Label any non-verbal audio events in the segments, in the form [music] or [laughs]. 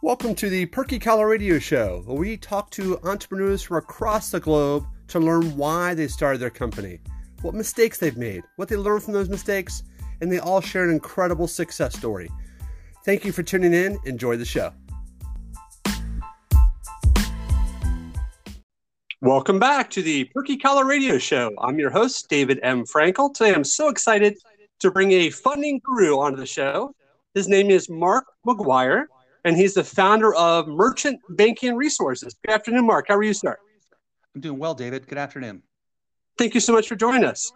Welcome to the Perky Collar Radio Show, where we talk to entrepreneurs from across the globe to learn why they started their company, what mistakes they've made, what they learned from those mistakes, and they all share an incredible success story. Thank you for tuning in. Enjoy the show. Welcome back to the Perky Collar Radio Show. I'm your host, David M. Frankel. Today I'm so excited to bring a funding guru onto the show. His name is Mark McGuire, and he's the founder of Merchant Banking Resources. Good afternoon, Mark. How are you, sir? I'm doing well, David. Good afternoon. Thank you so much for joining us.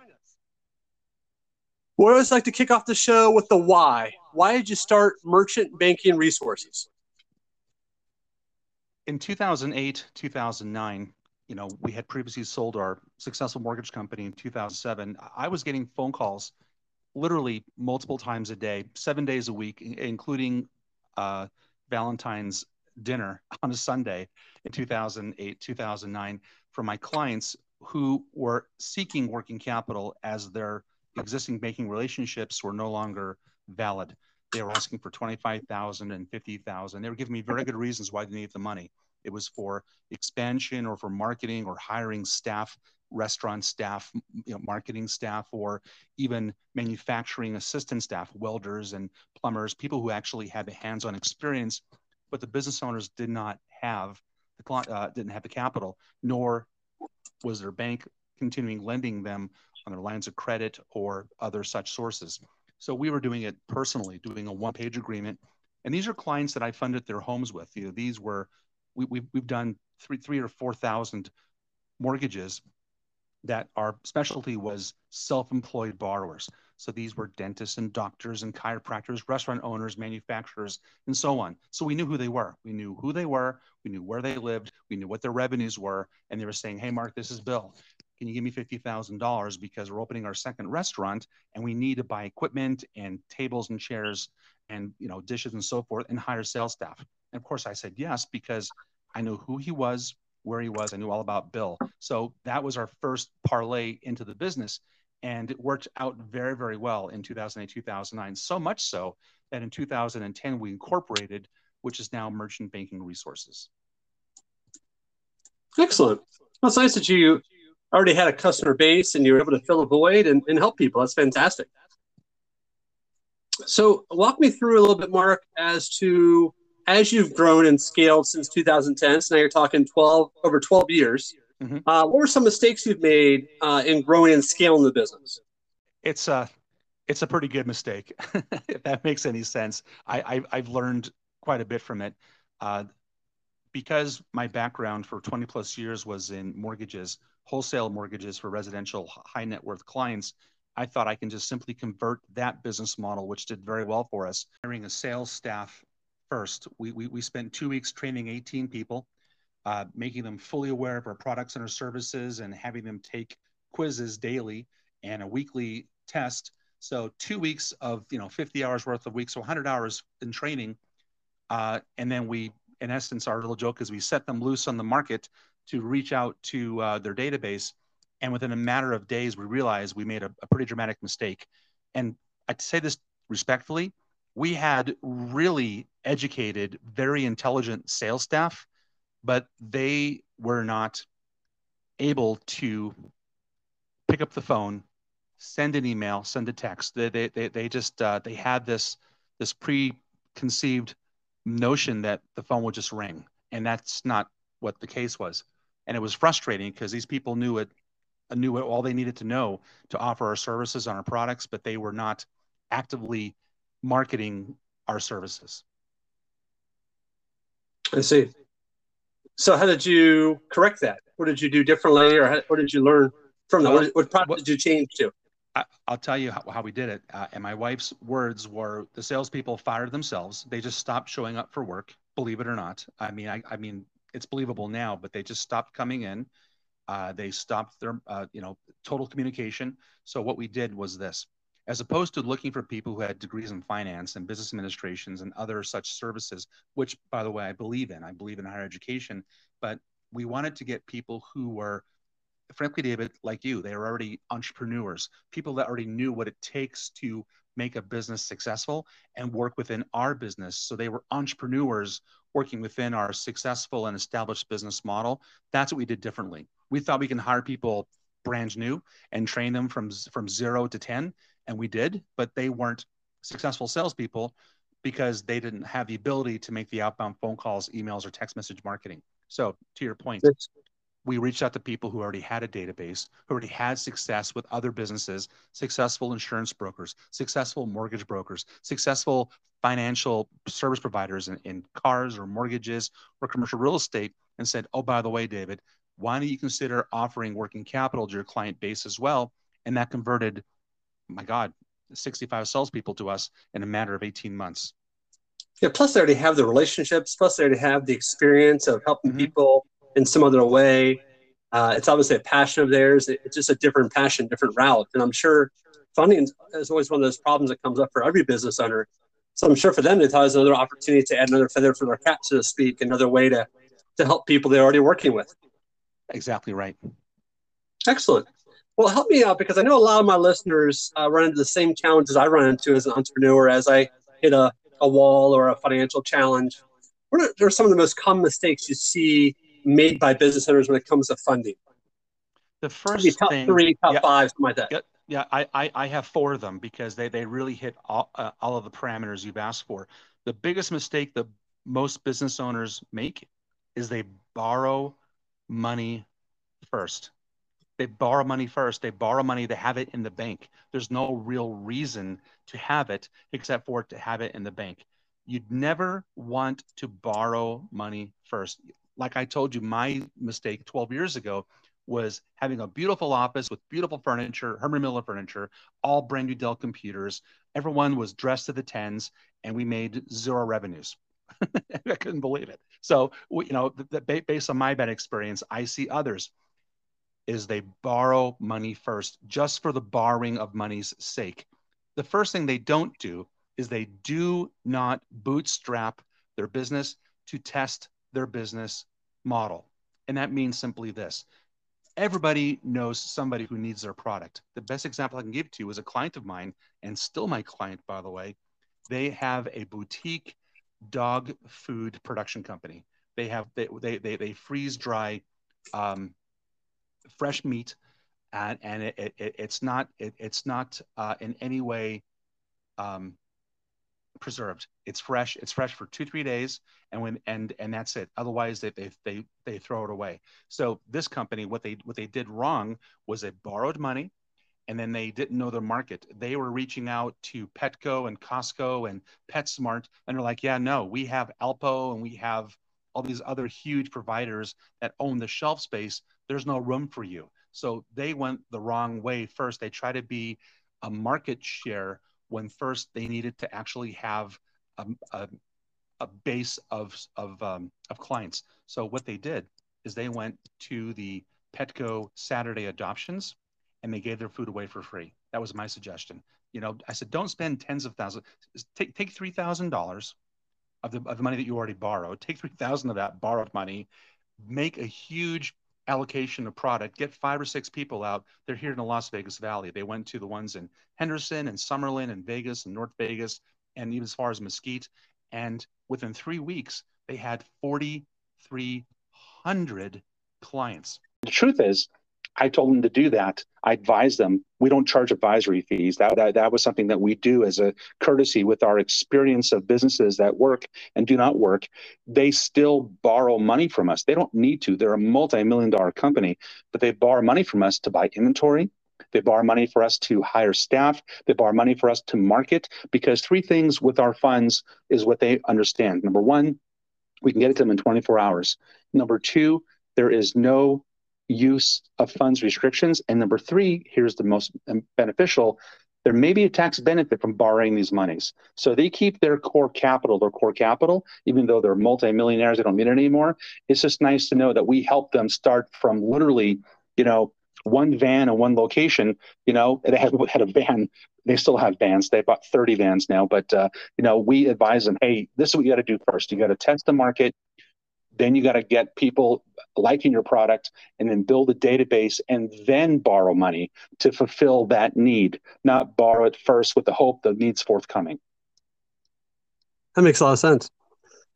We always like to kick off the show with the why. Why did you start Merchant Banking Resources? In 2008, 2009, you know, we had previously sold our successful mortgage company in 2007. I was getting phone calls literally multiple times a day, seven days a week, including uh, Valentine's dinner on a Sunday in 2008, 2009 from my clients who were seeking working capital as their existing banking relationships were no longer valid. They were asking for 25,000 and 50,000. They were giving me very good reasons why they needed the money. It was for expansion or for marketing or hiring staff, restaurant staff, you know, marketing staff, or even manufacturing assistant staff, welders and plumbers, people who actually had the hands-on experience, but the business owners did not have the uh, didn't have the capital, nor was their bank continuing lending them on their lines of credit or other such sources. So we were doing it personally, doing a one-page agreement. And these are clients that I funded their homes with. You know, these were we, we, we've done three, three or four thousand mortgages that our specialty was self-employed borrowers. So these were dentists and doctors and chiropractors, restaurant owners, manufacturers, and so on. So we knew who they were. We knew who they were. We knew where they lived. We knew what their revenues were. And they were saying, hey, Mark, this is Bill. Can you give me $50,000 because we're opening our second restaurant and we need to buy equipment and tables and chairs and you know dishes and so forth and hire sales staff. And of course I said yes because I knew who he was, where he was. I knew all about Bill. So that was our first parlay into the business. And it worked out very, very well in 2008, 2009. So much so that in 2010, we incorporated, which is now Merchant Banking Resources. Excellent. Well, it's nice that you already had a customer base and you were able to fill a void and, and help people. That's fantastic. So, walk me through a little bit, Mark, as to as you've grown and scaled since 2010. So now you're talking 12 over 12 years. Mm-hmm. Uh, what were some mistakes you've made uh, in growing and scaling the business? It's a it's a pretty good mistake, [laughs] if that makes any sense. I, I have learned quite a bit from it. Uh, because my background for 20 plus years was in mortgages, wholesale mortgages for residential high net worth clients, I thought I can just simply convert that business model, which did very well for us, hiring a sales staff first. We, we, we spent two weeks training 18 people, uh, making them fully aware of our products and our services and having them take quizzes daily and a weekly test. So two weeks of, you know, 50 hours worth of week, so 100 hours in training. Uh, and then we, in essence, our little joke is we set them loose on the market to reach out to uh, their database. And within a matter of days, we realized we made a, a pretty dramatic mistake. And I say this respectfully, we had really educated, very intelligent sales staff, but they were not able to pick up the phone, send an email, send a text. They, they, they, they just, uh, they had this, this preconceived notion that the phone would just ring. And that's not what the case was and it was frustrating because these people knew it knew all they needed to know to offer our services on our products but they were not actively marketing our services i see so how did you correct that what did you do differently or how, what did you learn from that what, what product did you change to I, will tell you how, how, we did it. Uh, and my wife's words were the salespeople fired themselves. They just stopped showing up for work, believe it or not. I mean, I, I mean, it's believable now, but they just stopped coming in. Uh, they stopped their, uh, you know, total communication. So what we did was this: as opposed to looking for people who had degrees in finance and business administrations and other such services, which, by the way, I believe in. I believe in higher education, but we wanted to get people who were, frankly, David, like you, they were already entrepreneurs, people that already knew what it takes to make a business successful and work within our business. So they were entrepreneurs working within our successful and established business model. That's what we did differently. We thought we can hire people brand new and train them from from zero to ten, and we did, but they weren't successful salespeople because they didn't have the ability to make the outbound phone calls, emails, or text message marketing. So, to your point, we reached out to people who already had a database, who already had success with other businesses, successful insurance brokers, successful mortgage brokers, successful financial service providers in, in cars or mortgages or commercial real estate, and said, Oh, by the way, David, why don't you consider offering working capital to your client base as well? And that converted, my God, 65 salespeople to us in a matter of 18 months. Yeah, plus they already have the relationships, plus they already have the experience of helping mm-hmm. people in some other way. Uh, it's obviously a passion of theirs. It's just a different passion, different route. And I'm sure funding is always one of those problems that comes up for every business owner. So I'm sure for them, it was another opportunity to add another feather for their cap, so to speak, another way to, to help people they're already working with. Exactly right. Excellent. Well, help me out because I know a lot of my listeners uh, run into the same challenges I run into as an entrepreneur as I hit a, a wall or a financial challenge. What are, are some of the most common mistakes you see made by business owners when it comes to funding? The first top thing, three, top yeah, five, something like that. Yeah, yeah I, I, I, have four of them because they, they really hit all, uh, all of the parameters you've asked for. The biggest mistake that most business owners make is they borrow money first. They borrow money first. They borrow money, they have it in the bank. There's no real reason to have it except for to have it in the bank. You'd never want to borrow money first like I told you, my mistake 12 years ago was having a beautiful office with beautiful furniture, Herman Miller furniture, all brand new Dell computers. Everyone was dressed to the tens, and we made zero revenues. [laughs] I couldn't believe it. So, you know, based on my bad experience, I see others is they borrow money first, just for the borrowing of money's sake. The first thing they don't do is they do not bootstrap their business to test their business model. And that means simply this everybody knows somebody who needs their product. The best example I can give to you is a client of mine, and still my client, by the way. They have a boutique dog food production company. They have they they they, they freeze dry um, fresh meat, and and it, it it's not it, it's not uh, in any way um, preserved. It's fresh. It's fresh for two, three days, and when and and that's it. Otherwise, they they they they throw it away. So this company, what they what they did wrong was they borrowed money, and then they didn't know the market. They were reaching out to Petco and Costco and PetSmart, and they're like, yeah, no, we have Alpo and we have all these other huge providers that own the shelf space. There's no room for you. So they went the wrong way first. They try to be a market share when first they needed to actually have a, a, a base of, of, um, of clients. So what they did is they went to the Petco Saturday adoptions and they gave their food away for free. That was my suggestion. You know, I said, don't spend tens of thousands. Take take three thousand dollars of the of the money that you already borrowed. Take three thousand of that borrowed money, make a huge allocation of product, get five or six people out. They're here in the Las Vegas Valley. They went to the ones in Henderson and Summerlin and Vegas and North Vegas and even as far as Mesquite. And within three weeks, they had 4,300 clients. The truth is, I told them to do that. I advised them. We don't charge advisory fees. That, that, that was something that we do as a courtesy with our experience of businesses that work and do not work. They still borrow money from us. They don't need to. They're a multi million dollar company, but they borrow money from us to buy inventory. They borrow money for us to hire staff. They borrow money for us to market because three things with our funds is what they understand. Number one, we can get it to them in 24 hours. Number two, there is no use of funds restrictions. And number three, here's the most beneficial there may be a tax benefit from borrowing these monies. So they keep their core capital, their core capital, even though they're multimillionaires, they don't need it anymore. It's just nice to know that we help them start from literally, you know, one van and one location. You know, they had, [laughs] had a van. They still have vans. They bought 30 vans now, but uh, you know, we advise them, hey, this is what you got to do first. You got to test the market. Then you got to get people liking your product and then build a database and then borrow money to fulfill that need, not borrow it first with the hope the need's forthcoming. That makes a lot of sense.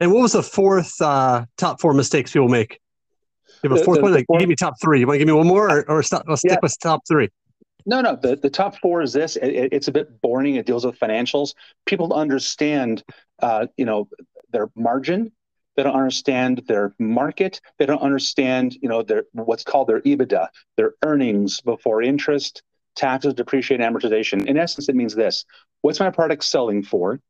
And what was the fourth uh, top four mistakes people make? You have a fourth the, the, one. The like, fourth, give me top three. You want to give me one more, or, or stop, let's stick yeah. with top three? No, no. The, the top four is this. It, it's a bit boring. It deals with financials. People understand, uh, you know, their margin. They don't understand their market. They don't understand, you know, their what's called their EBITDA, their earnings before interest, taxes, depreciation, amortization. In essence, it means this: What's my product selling for?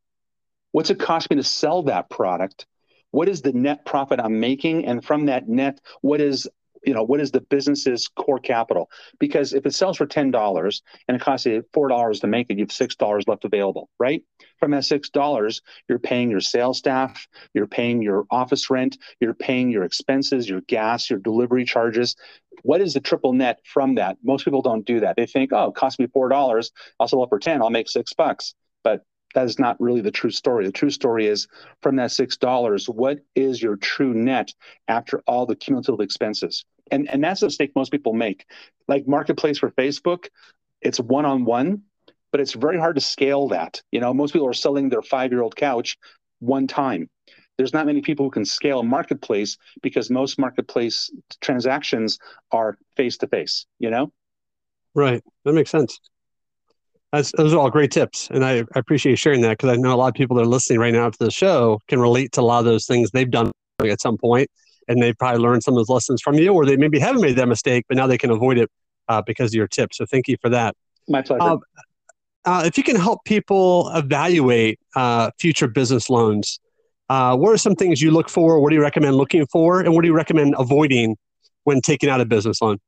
What's it cost me to sell that product? What is the net profit I'm making? And from that net, what is you know what is the business's core capital? Because if it sells for $10 and it costs you $4 to make it you have $6 left available right? From that $6 you're paying your sales staff you're paying your office rent you're paying your expenses your gas your delivery charges. What is the triple net from that? Most people don't do that. They think oh it cost me $4 i'll sell it for 10 i'll make 6 bucks. But that is not really the true story. The true story is from that six dollars, what is your true net after all the cumulative expenses? And and that's a mistake most people make. Like marketplace for Facebook, it's one on one, but it's very hard to scale that. You know, most people are selling their five year old couch one time. There's not many people who can scale a marketplace because most marketplace transactions are face to face. You know, right? That makes sense. That's, those are all great tips, and I, I appreciate you sharing that because I know a lot of people that are listening right now to the show can relate to a lot of those things they've done at some point and they've probably learned some of those lessons from you, or they maybe haven't made that mistake, but now they can avoid it uh, because of your tips. So thank you for that. My pleasure. Uh, uh, if you can help people evaluate uh, future business loans, uh, what are some things you look for? What do you recommend looking for? And what do you recommend avoiding when taking out a business loan?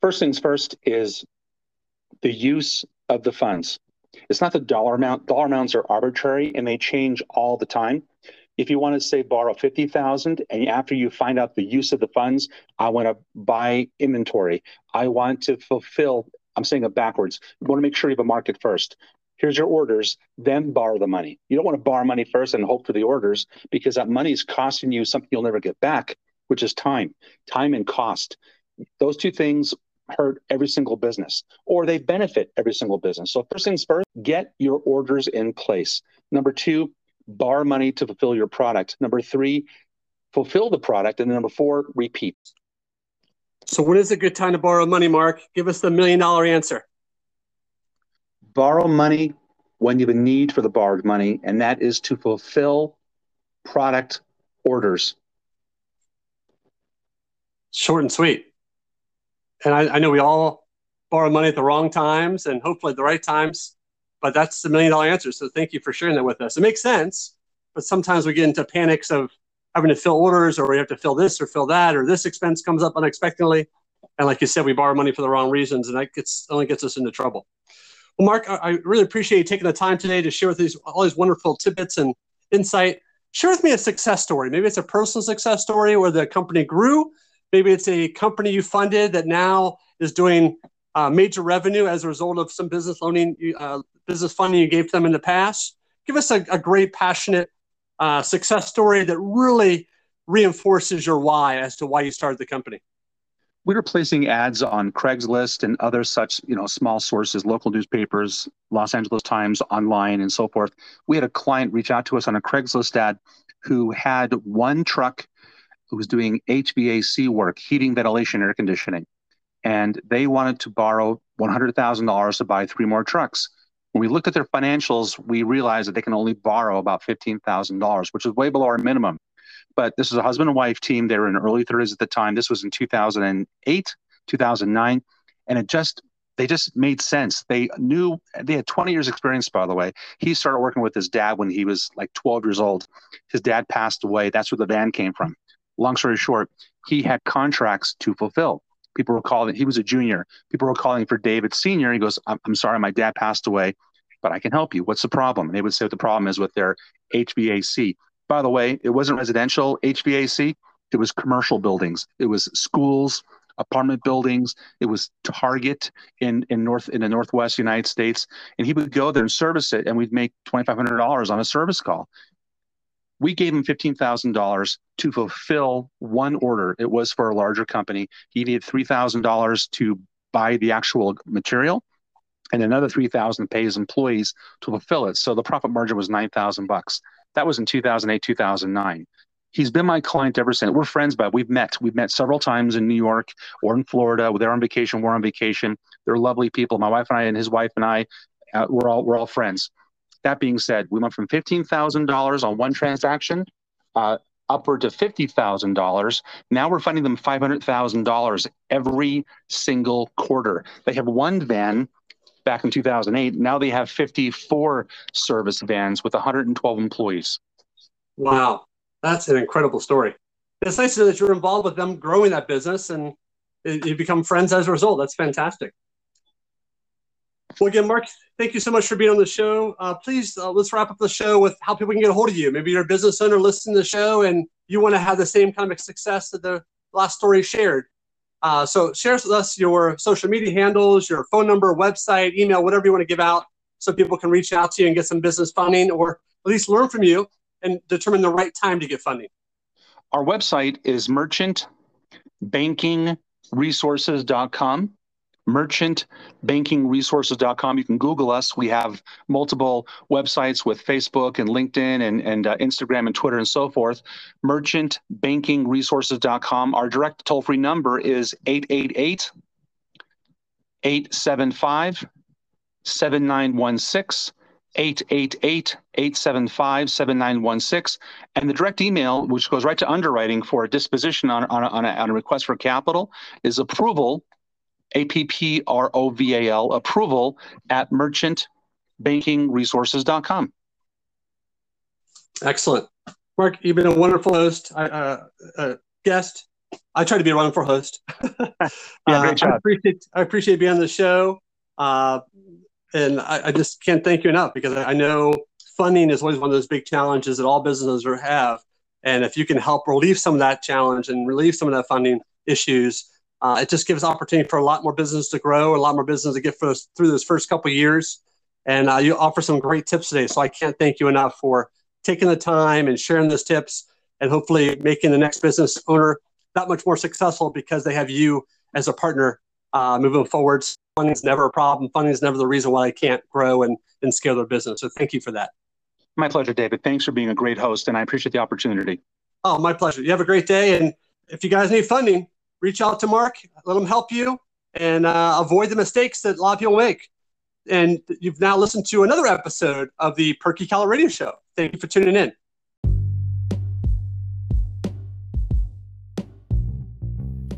First things first is the use of the funds. It's not the dollar amount. Dollar amounts are arbitrary and they change all the time if you want to say borrow 50,000 and after you find out the use of the funds, I want to buy inventory. I want to fulfill, I'm saying it backwards. You want to make sure you have a market first. Here's your orders, then borrow the money. You don't want to borrow money first and hope for the orders because that money is costing you something you'll never get back, which is time, time and cost. Those two things hurt every single business or they benefit every single business. So first things first, get your orders in place. Number two, borrow money to fulfill your product. Number three, fulfill the product. And number four, repeat. So, when is a good time to borrow money, Mark? Give us the million dollar answer. Borrow money when you have a need for the borrowed money, and that is to fulfill product orders. Short and sweet. And I, I know we all borrow money at the wrong times and hopefully at the right times but that's the million dollar answer. So thank you for sharing that with us. It makes sense, but sometimes we get into panics of having to fill orders or we have to fill this or fill that or this expense comes up unexpectedly. And like you said, we borrow money for the wrong reasons and that gets only gets us into trouble. Well, Mark, I really appreciate you taking the time today to share with these all these wonderful tidbits and insight. Share with me a success story. Maybe it's a personal success story where the company grew. Maybe it's a company you funded that now is doing uh, major revenue as a result of some business loaning, uh, business funding you gave to them in the past. Give us a, a great, passionate uh, success story that really reinforces your why as to why you started the company. We were placing ads on Craigslist and other such, you know, small sources, local newspapers, Los Angeles Times, online, and so forth. We had a client reach out to us on a Craigslist ad who had one truck who was doing HVAC work, heating, ventilation, air conditioning and they wanted to borrow $100,000 to buy three more trucks. When we looked at their financials, we realized that they can only borrow about $15,000, which is way below our minimum. But this is a husband and wife team. They were in early 30s at the time. This was in 2008, 2009. And it just, they just made sense. They knew, they had 20 years experience, by the way. He started working with his dad when he was like 12 years old. His dad passed away. That's where the van came from. Long story short, he had contracts to fulfill. People were calling, he was a junior. People were calling for David Sr. He goes, I'm, I'm sorry, my dad passed away, but I can help you. What's the problem? And they would say what the problem is with their HVAC. By the way, it wasn't residential HVAC, it was commercial buildings, it was schools, apartment buildings. It was Target in in north in the northwest United States, and he would go there and service it, and we'd make twenty five hundred dollars on a service call we gave him $15,000 to fulfill one order. It was for a larger company. He needed $3,000 to buy the actual material and another 3000 to pay his employees to fulfill it. So the profit margin was 9,000 bucks. That was in 2008, 2009. He's been my client ever since. We're friends, but we've met. We've met several times in New York or in Florida. They're on vacation. We're on vacation. They're lovely people. My wife and I, and his wife and I, uh, we're all we're all friends. That being said, we went from fifteen thousand dollars on one transaction uh, upward to $50,000. Now we're funding them $500,000 every single quarter. They have one van back in 2008. Now they have 54 service vans with 112 employees. Wow, that's an incredible story. It's nice to know that you're involved with them growing that business and you become friends as a result. That's fantastic. Well, again, Mark, thank you so much for being on the show. Uh, please, uh, let's wrap up the show with how people can get a hold of you. Maybe you're a business owner listening to the show and you want to have the same kind of success that the last story shared. Uh, so share with us your social media handles, your phone number, website, email, whatever you want to give out so people can reach out to you and get some business funding or at least learn from you and determine the right time to get funding. Our website is merchantbankingresources.com merchantbankingresources.com. You can Google us. We have multiple websites with Facebook and LinkedIn and, and uh, Instagram and Twitter and so forth. Merchantbankingresources.com. Our direct toll free number is 888 875 7916. 888-875-7916 and the direct email which goes right to underwriting for a disposition on, on, a, on a request for capital is approval a-P-P-R-O-V-A-L, approval at merchantbankingresources.com. Excellent. Mark, you've been a wonderful host, uh, uh, guest. I try to be a wonderful host. [laughs] yeah, great job. Uh, I appreciate, I appreciate being on the show. Uh, and I, I, just can't thank you enough because I know funding is always one of those big challenges that all businesses have. And if you can help relieve some of that challenge and relieve some of that funding issues, uh, it just gives opportunity for a lot more business to grow, a lot more business to get those, through those first couple years. And uh, you offer some great tips today. So I can't thank you enough for taking the time and sharing those tips and hopefully making the next business owner that much more successful because they have you as a partner uh, moving forward. Funding is never a problem. Funding is never the reason why they can't grow and, and scale their business. So thank you for that. My pleasure, David. Thanks for being a great host, and I appreciate the opportunity. Oh, my pleasure. You have a great day. And if you guys need funding, reach out to Mark, let him help you, and uh, avoid the mistakes that a lot of people make. And you've now listened to another episode of the Perky Collar Radio Show. Thank you for tuning in.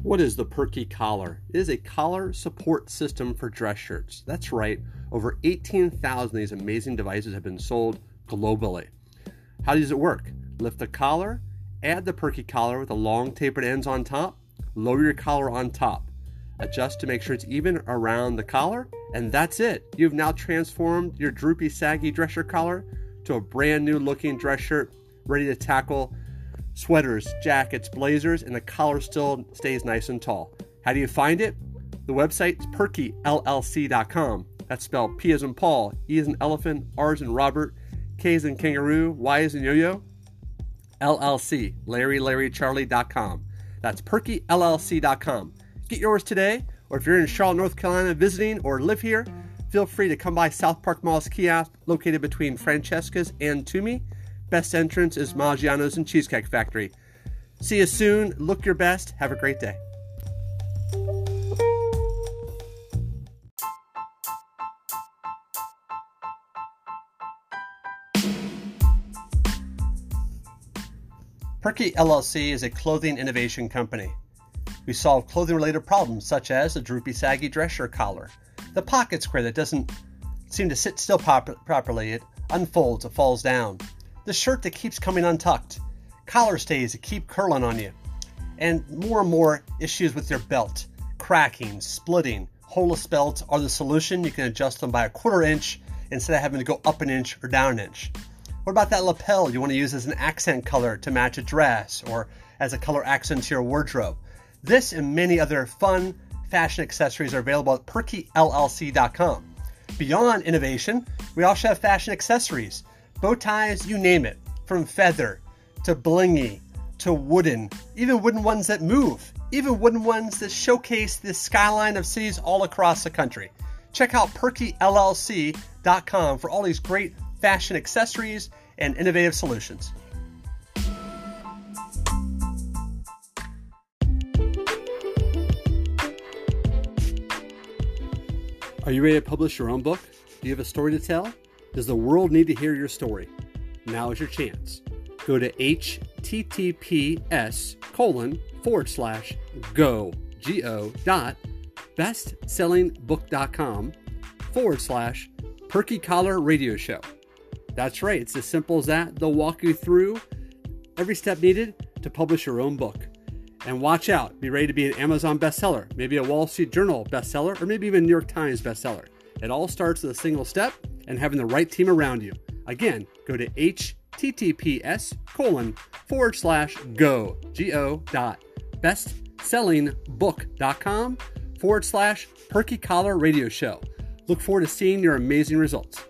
What is the Perky Collar? It is a collar support system for dress shirts. That's right, over 18,000 of these amazing devices have been sold globally. How does it work? Lift the collar, add the Perky collar with the long tapered ends on top, lower your collar on top. Adjust to make sure it's even around the collar, and that's it. You've now transformed your droopy, saggy dress shirt collar to a brand new looking dress shirt ready to tackle sweaters, jackets, blazers, and the collar still stays nice and tall. How do you find it? The website is perkyllc.com. That's spelled P as in Paul, E as in elephant, R as in Robert, K as in kangaroo, Y as in yo-yo, LLC, LarryLarryCharlie.com. That's perkyllc.com. Get yours today, or if you're in Charlotte, North Carolina visiting or live here, feel free to come by South Park Mall's kiosk located between Francesca's and Tumi. Best entrance is Maggiano's and Cheesecake Factory. See you soon. Look your best. Have a great day. Perky LLC is a clothing innovation company. We solve clothing related problems such as the droopy, saggy dress shirt collar, the pocket square that doesn't seem to sit still pop- properly, it unfolds, it falls down, the shirt that keeps coming untucked, collar stays that keep curling on you, and more and more issues with your belt, cracking, splitting. Holeless belts are the solution. You can adjust them by a quarter inch instead of having to go up an inch or down an inch. What about that lapel you want to use as an accent color to match a dress or as a color accent to your wardrobe? This and many other fun fashion accessories are available at perkyllc.com. Beyond innovation, we also have fashion accessories, bow ties, you name it, from feather to blingy to wooden, even wooden ones that move, even wooden ones that showcase the skyline of cities all across the country. Check out perkyllc.com for all these great fashion accessories and innovative solutions. Are you ready to publish your own book? Do you have a story to tell? Does the world need to hear your story? Now is your chance. Go to https colon forward slash go go dot bestsellingbook.com forward slash perky collar radio show. That's right, it's as simple as that. They'll walk you through every step needed to publish your own book. And watch out, be ready to be an Amazon bestseller, maybe a Wall Street Journal bestseller, or maybe even New York Times bestseller. It all starts with a single step and having the right team around you. Again, go to https colon forward slash go go dot bestsellingbook.com forward slash perky collar radio show. Look forward to seeing your amazing results.